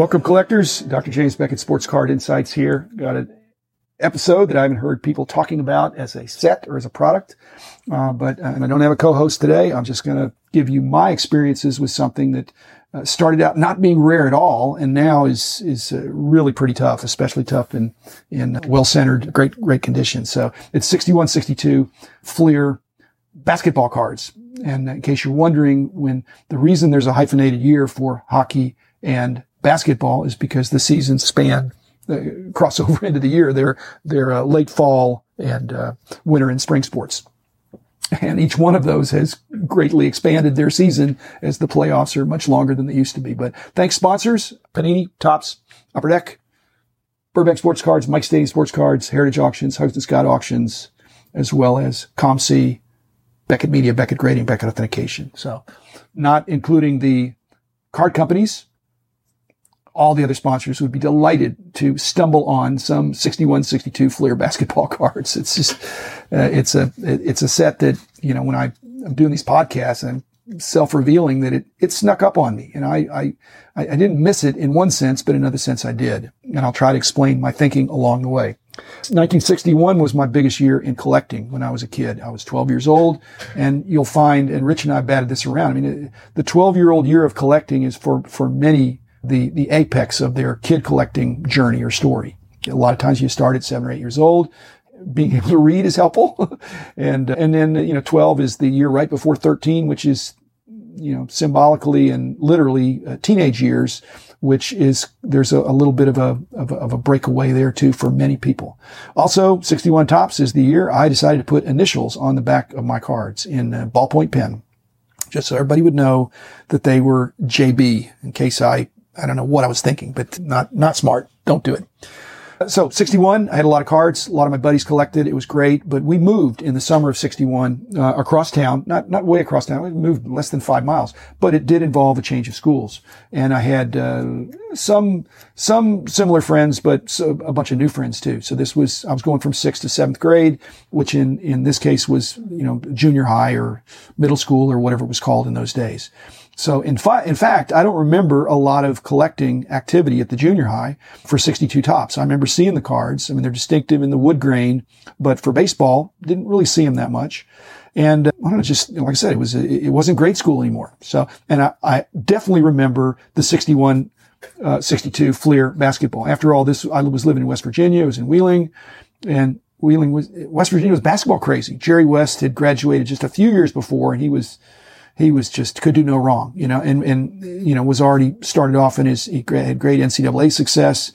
Welcome, collectors. Dr. James Beckett, Sports Card Insights here. Got an episode that I haven't heard people talking about as a set or as a product, uh, but uh, and I don't have a co-host today. I'm just going to give you my experiences with something that uh, started out not being rare at all, and now is is uh, really pretty tough, especially tough in in well-centered, great great condition. So it's 6162 Fleer basketball cards. And in case you're wondering, when the reason there's a hyphenated year for hockey and basketball is because the seasons span uh, cross over into the year. They're they're uh, late fall and uh, winter and spring sports, and each one of those has greatly expanded their season as the playoffs are much longer than they used to be. But thanks sponsors: Panini, Topps, Upper Deck, Burbank Sports Cards, Mike Stadium Sports Cards, Heritage Auctions, Huggins Scott Auctions, as well as COMC, Beckett Media, Beckett Grading, Beckett Authentication. So, not including the card companies all the other sponsors would be delighted to stumble on some 61, 62 Fleer basketball cards. It's just, uh, it's a, it's a set that, you know, when I, I'm doing these podcasts and self-revealing that it, it snuck up on me and I, I, I didn't miss it in one sense, but in another sense I did. And I'll try to explain my thinking along the way. 1961 was my biggest year in collecting when I was a kid. I was 12 years old and you'll find, and Rich and I batted this around. I mean, the 12 year old year of collecting is for, for many the, the apex of their kid collecting journey or story. A lot of times you start at seven or eight years old. Being able to read is helpful. and, and then, you know, 12 is the year right before 13, which is, you know, symbolically and literally uh, teenage years, which is, there's a, a little bit of a, of a, of a breakaway there too for many people. Also, 61 Topps is the year I decided to put initials on the back of my cards in ballpoint pen just so everybody would know that they were JB in case I I don't know what I was thinking, but not, not smart. Don't do it. So 61, I had a lot of cards. A lot of my buddies collected. It was great, but we moved in the summer of 61, uh, across town, not, not way across town. We moved less than five miles, but it did involve a change of schools. And I had, uh, some, some similar friends, but so a bunch of new friends too. So this was, I was going from sixth to seventh grade, which in, in this case was, you know, junior high or middle school or whatever it was called in those days. So in, fi- in fact, I don't remember a lot of collecting activity at the junior high for 62 Topps. I remember seeing the cards. I mean, they're distinctive in the wood grain, but for baseball, didn't really see them that much. And uh, I don't know, just like I said, it was, it wasn't grade school anymore. So, and I, I definitely remember the 61, uh, 62 Fleer basketball. After all this, I was living in West Virginia. I was in Wheeling and Wheeling was, West Virginia was basketball crazy. Jerry West had graduated just a few years before and he was, he was just could do no wrong, you know, and, and, you know, was already started off in his, he had great NCAA success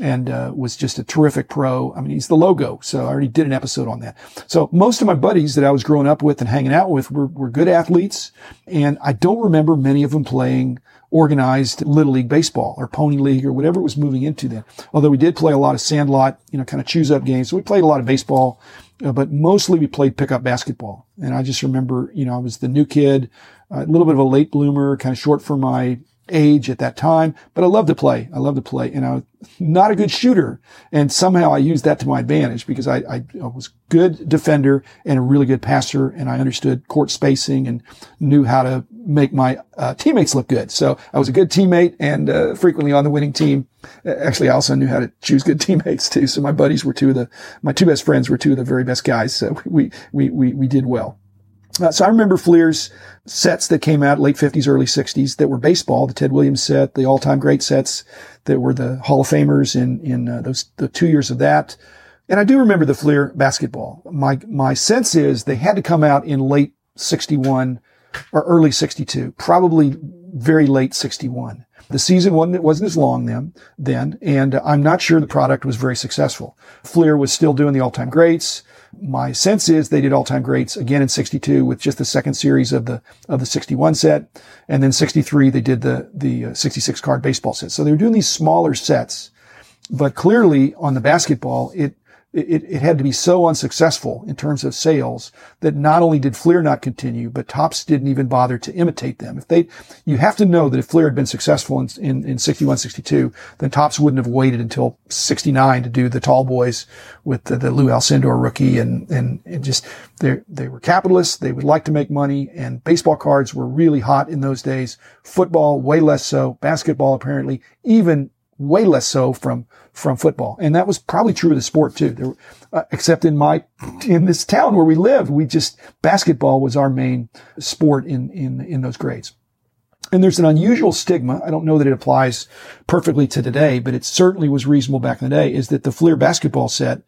and, uh, was just a terrific pro. I mean, he's the logo. So I already did an episode on that. So most of my buddies that I was growing up with and hanging out with were, were good athletes. And I don't remember many of them playing organized little league baseball or pony league or whatever it was moving into then. Although we did play a lot of sandlot, you know, kind of choose up games. So we played a lot of baseball uh, but mostly we played pickup basketball. And I just remember, you know, I was the new kid, a little bit of a late bloomer, kind of short for my age at that time, but I love to play. I love to play and I was not a good shooter. And somehow I used that to my advantage because I, I, I was good defender and a really good passer and I understood court spacing and knew how to make my uh, teammates look good. So I was a good teammate and uh, frequently on the winning team. Actually, I also knew how to choose good teammates too. So my buddies were two of the, my two best friends were two of the very best guys. So we, we, we, we did well. Uh, so I remember Fleer's sets that came out late 50s, early 60s that were baseball, the Ted Williams set, the all-time great sets that were the Hall of Famers in, in uh, those, the two years of that. And I do remember the Fleer basketball. My, my sense is they had to come out in late 61 or early 62, probably very late 61. The season wasn't, wasn't as long then, then, and I'm not sure the product was very successful. Fleer was still doing the all-time greats. My sense is they did all-time greats again in 62 with just the second series of the, of the 61 set. And then 63, they did the, the uh, 66 card baseball set. So they were doing these smaller sets, but clearly on the basketball, it, it, it had to be so unsuccessful in terms of sales that not only did Fleer not continue, but Topps didn't even bother to imitate them. If they, you have to know that if Fleer had been successful in, in, in 61, 62, then Topps wouldn't have waited until 69 to do the tall boys with the, the Lou Alcindor rookie and, and, and just, they, they were capitalists. They would like to make money and baseball cards were really hot in those days. Football, way less so. Basketball, apparently, even way less so from from football, and that was probably true of the sport too. There, uh, except in my in this town where we live, we just basketball was our main sport in in in those grades. And there's an unusual stigma. I don't know that it applies perfectly to today, but it certainly was reasonable back in the day. Is that the Fleer basketball set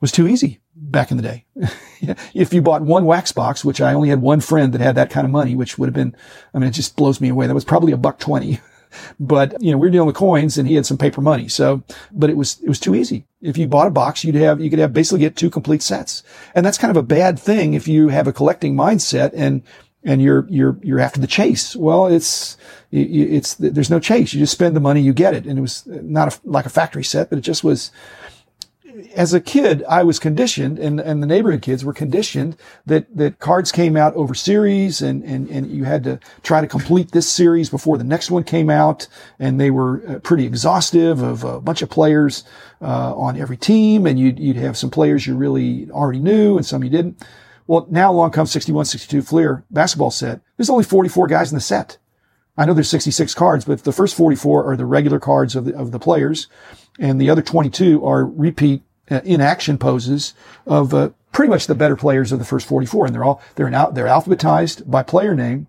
was too easy back in the day. if you bought one wax box, which I only had one friend that had that kind of money, which would have been, I mean, it just blows me away. That was probably a buck 20 but you know, we were dealing with coins and he had some paper money. So, but it was, it was too easy. If you bought a box, you'd have, you could have basically get two complete sets. And that's kind of a bad thing if you have a collecting mindset and, and you're, you're, you're after the chase. Well, it's, it's, there's no chase. You just spend the money, you get it. And it was not a, like a factory set, but it just was, as a kid, I was conditioned and, and the neighborhood kids were conditioned that, that cards came out over series and, and, and you had to try to complete this series before the next one came out. And they were uh, pretty exhaustive of a bunch of players, uh, on every team. And you'd, you'd have some players you really already knew and some you didn't. Well, now along comes 61, 62 Fleer basketball set. There's only 44 guys in the set. I know there's 66 cards, but the first 44 are the regular cards of the, of the players and the other 22 are repeat uh, in action poses of uh, pretty much the better players of the first 44 and they're all they're they're alphabetized by player name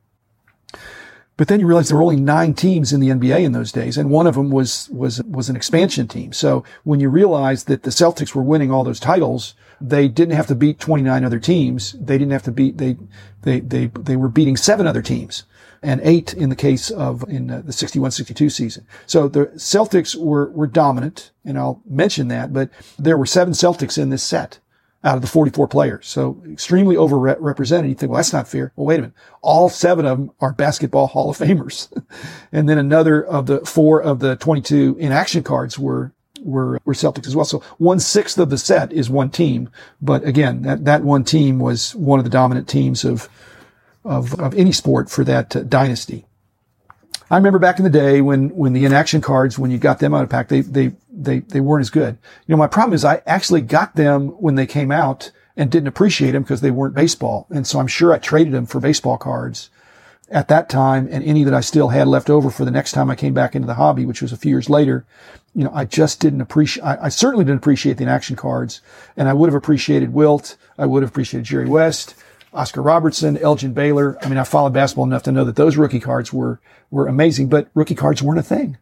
but then you realize there were only nine teams in the NBA in those days, and one of them was was was an expansion team. So when you realize that the Celtics were winning all those titles, they didn't have to beat 29 other teams. They didn't have to beat they they they they were beating seven other teams and eight in the case of in the 61-62 season. So the Celtics were were dominant, and I'll mention that. But there were seven Celtics in this set out of the 44 players. So extremely overrepresented. You think, well, that's not fair. Well, wait a minute. All seven of them are basketball Hall of Famers. and then another of the four of the 22 in action cards were were, were Celtics as well. So one sixth of the set is one team. But again, that, that one team was one of the dominant teams of, of, of any sport for that uh, dynasty. I remember back in the day when, when the inaction cards, when you got them out of pack, they, they, they, they weren't as good. You know, my problem is I actually got them when they came out and didn't appreciate them because they weren't baseball. And so I'm sure I traded them for baseball cards at that time and any that I still had left over for the next time I came back into the hobby, which was a few years later. You know, I just didn't appreciate, I, I certainly didn't appreciate the inaction cards and I would have appreciated Wilt. I would have appreciated Jerry West. Oscar Robertson, Elgin Baylor. I mean, I followed basketball enough to know that those rookie cards were, were amazing, but rookie cards weren't a thing.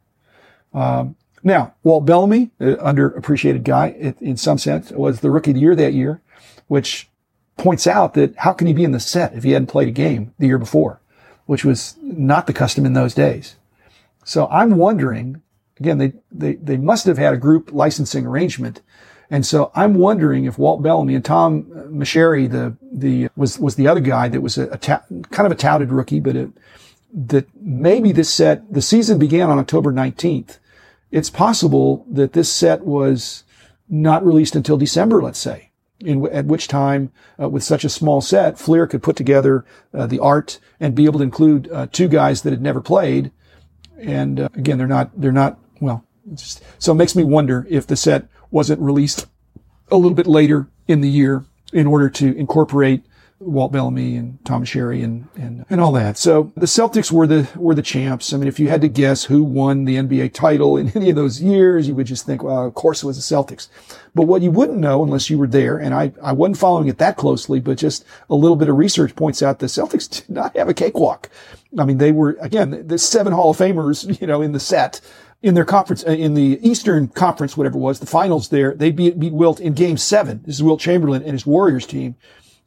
Um, now, Walt Bellamy, uh, underappreciated guy in some sense, was the rookie of the year that year, which points out that how can he be in the set if he hadn't played a game the year before, which was not the custom in those days. So I'm wondering, again, they, they, they must have had a group licensing arrangement and so I'm wondering if Walt Bellamy and Tom Meschery, the, the, was, was the other guy that was a, a ta- kind of a touted rookie, but it, that maybe this set, the season began on October 19th. It's possible that this set was not released until December, let's say. In, at which time, uh, with such a small set, Fleer could put together uh, the art and be able to include uh, two guys that had never played. And uh, again, they're not, they're not, well, just, so it makes me wonder if the set wasn't released a little bit later in the year in order to incorporate Walt Bellamy and Tom Meschery and, and, and all that. So the Celtics were the, were the champs. I mean, if you had to guess who won the NBA title in any of those years, you would just think, well, of course it was the Celtics. But what you wouldn't know unless you were there, and I, I wasn't following it that closely, but just a little bit of research points out the Celtics did not have a cakewalk. I mean, they were, again, the seven Hall of Famers, you know, in the set in their conference, uh, in the Eastern Conference, whatever it was, the finals there, they beat, beat Wilt in game seven. This is Wilt Chamberlain and his Warriors team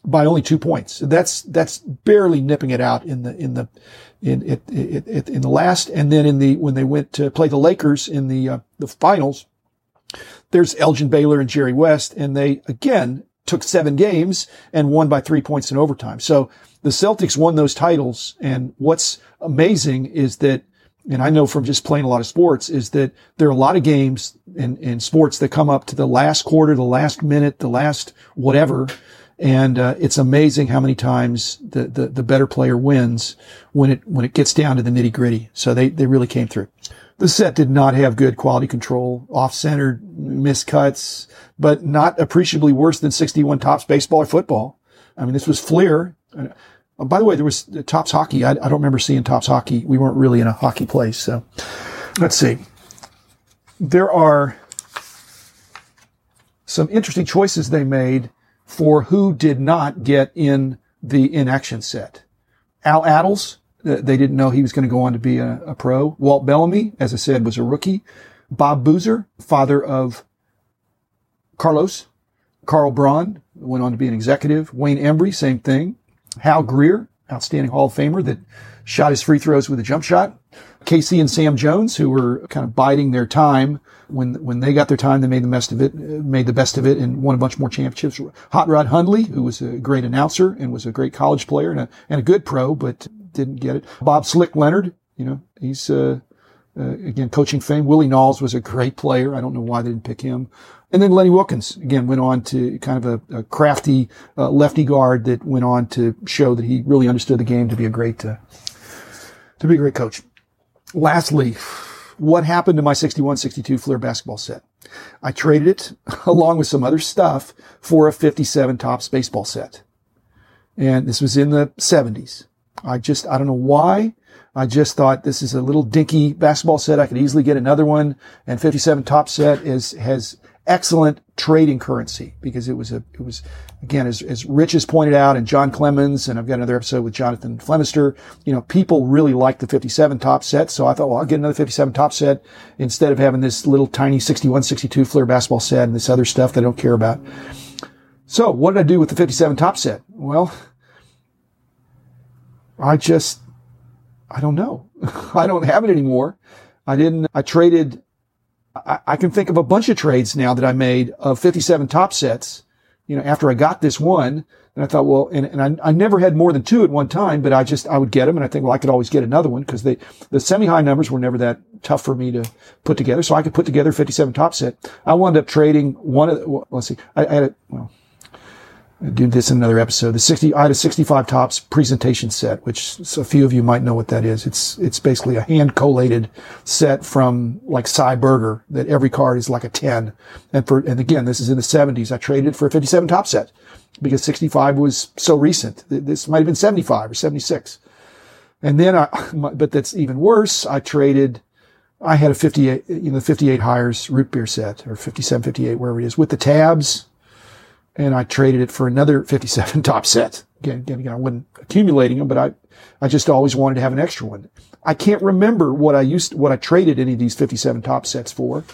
by only two points. That's, that's barely nipping it out in the, in the, in, it, it, it, in the last. And then in the, when they went to play the Lakers in the, uh, the finals, there's Elgin Baylor and Jerry West. And they again took seven games and won by three points in overtime. So the Celtics won those titles. And what's amazing is that and I know from just playing a lot of sports is that there are a lot of games in, in sports that come up to the last quarter, the last minute, the last whatever. And, uh, it's amazing how many times the, the, the better player wins when it, when it gets down to the nitty gritty. So they, they really came through. The set did not have good quality control, off-centered miscuts, but not appreciably worse than 61 Topps baseball or football. I mean, this was Fleer. Uh, by the way, there was uh, Topps hockey. I, I, don't remember seeing Topps hockey. We weren't really in a hockey place. So let's see. There are some interesting choices they made for who did not get in the inaction set. Al Attles, they didn't know he was going to go on to be a, a, pro. Walt Bellamy, as I said, was a rookie. Bob Boozer, father of Carlos. Carl Braun went on to be an executive. Wayne Embry, same thing. Hal Greer, outstanding Hall of Famer that shot his free throws with a jump shot. K.C. and Sam Jones, who were kind of biding their time when when they got their time, they made the best of it, made the best of it, and won a bunch more championships. Hot Rod Hundley, who was a great announcer and was a great college player and a and a good pro, but didn't get it. Bob Slick Leonard, you know, he's, uh, uh, again, coaching fame. Willie Naulls was a great player. I don't know why they didn't pick him. And then Lenny Wilkens again, went on to kind of a, a crafty uh, lefty guard that went on to show that he really understood the game to be a great, uh, to be a great coach. Lastly, what happened to my 61-62 Fleer basketball set? I traded it along with some other stuff for a 57 Topps baseball set. And this was in the 70s. I just, I don't know why. I just thought this is a little dinky basketball set. I could easily get another one. And 57 Topps set is, has excellent trading currency because it was a, it was, again, as, as Rich has pointed out and John Clemens, and I've got another episode with Jonathan Flemister, you know, people really like the 57 Topps set. So I thought, well, I'll get another 57 Topps set instead of having this little tiny 61, 62 Fleer basketball set and this other stuff that I don't care about. So what did I do with the 57 Topps set? Well, I just, I don't know. I don't have it anymore. I didn't, I traded, I, I, can think of a bunch of trades now that I made of 57 Topps sets, you know, after I got this one. And I thought, well, and, and I, I never had more than two at one time, but I just, I would get them. And I think, well, I could always get another one because they, the semi-high numbers were never that tough for me to put together. So I could put together 57 Topps set. I wound up trading one of well, let's see, I, I had a, well, do this in another episode. The 60, I had a 65 Topps presentation set, which a few of you might know what that is. It's, it's basically a hand collated set from like Sy Berger that every card is like a 10. And for, and again, this is in the 70s. I traded for a 57 Topps set because 65 was so recent. This might have been 75 or 76. And then I, but that's even worse. I traded, I had a 58, you know, 58 Hires root beer set or 57, 58, wherever it is with the tabs and I traded it for another 57 Topps set. Again, again, again, I wasn't accumulating them, but I, I just always wanted to have an extra one. I can't remember what I used, what I traded any of these 57 Topps sets for.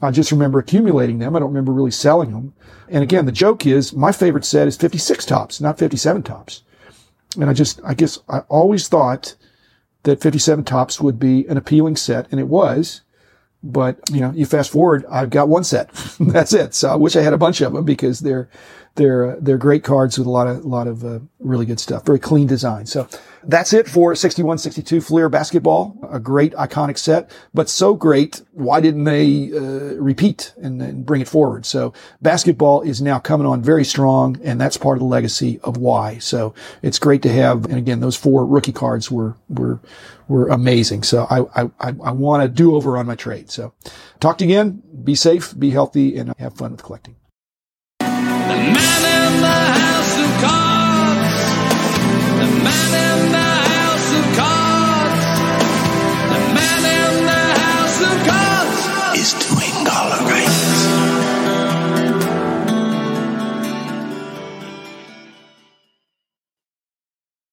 I just remember accumulating them. I don't remember really selling them. And again, the joke is my favorite set is 56 Topps, not 57 Topps. And I just, I guess I always thought that 57 tops would be an appealing set, and it was. But, you know, you fast forward, I've got one set. That's it. So I wish I had a bunch of them because they're, they're, they're great cards with a lot of, a lot of, uh, really good stuff. Very clean design. So that's it for 61, 62 Fleer basketball. A great iconic set, but so great. Why didn't they, uh, repeat and, and bring it forward? So basketball is now coming on very strong and that's part of the legacy of why. So it's great to have. And again, those four rookie cards were, were, were amazing. So I, I, I want to do over on my trade. So talk to you again. Be safe, be healthy, and have fun with collecting. The man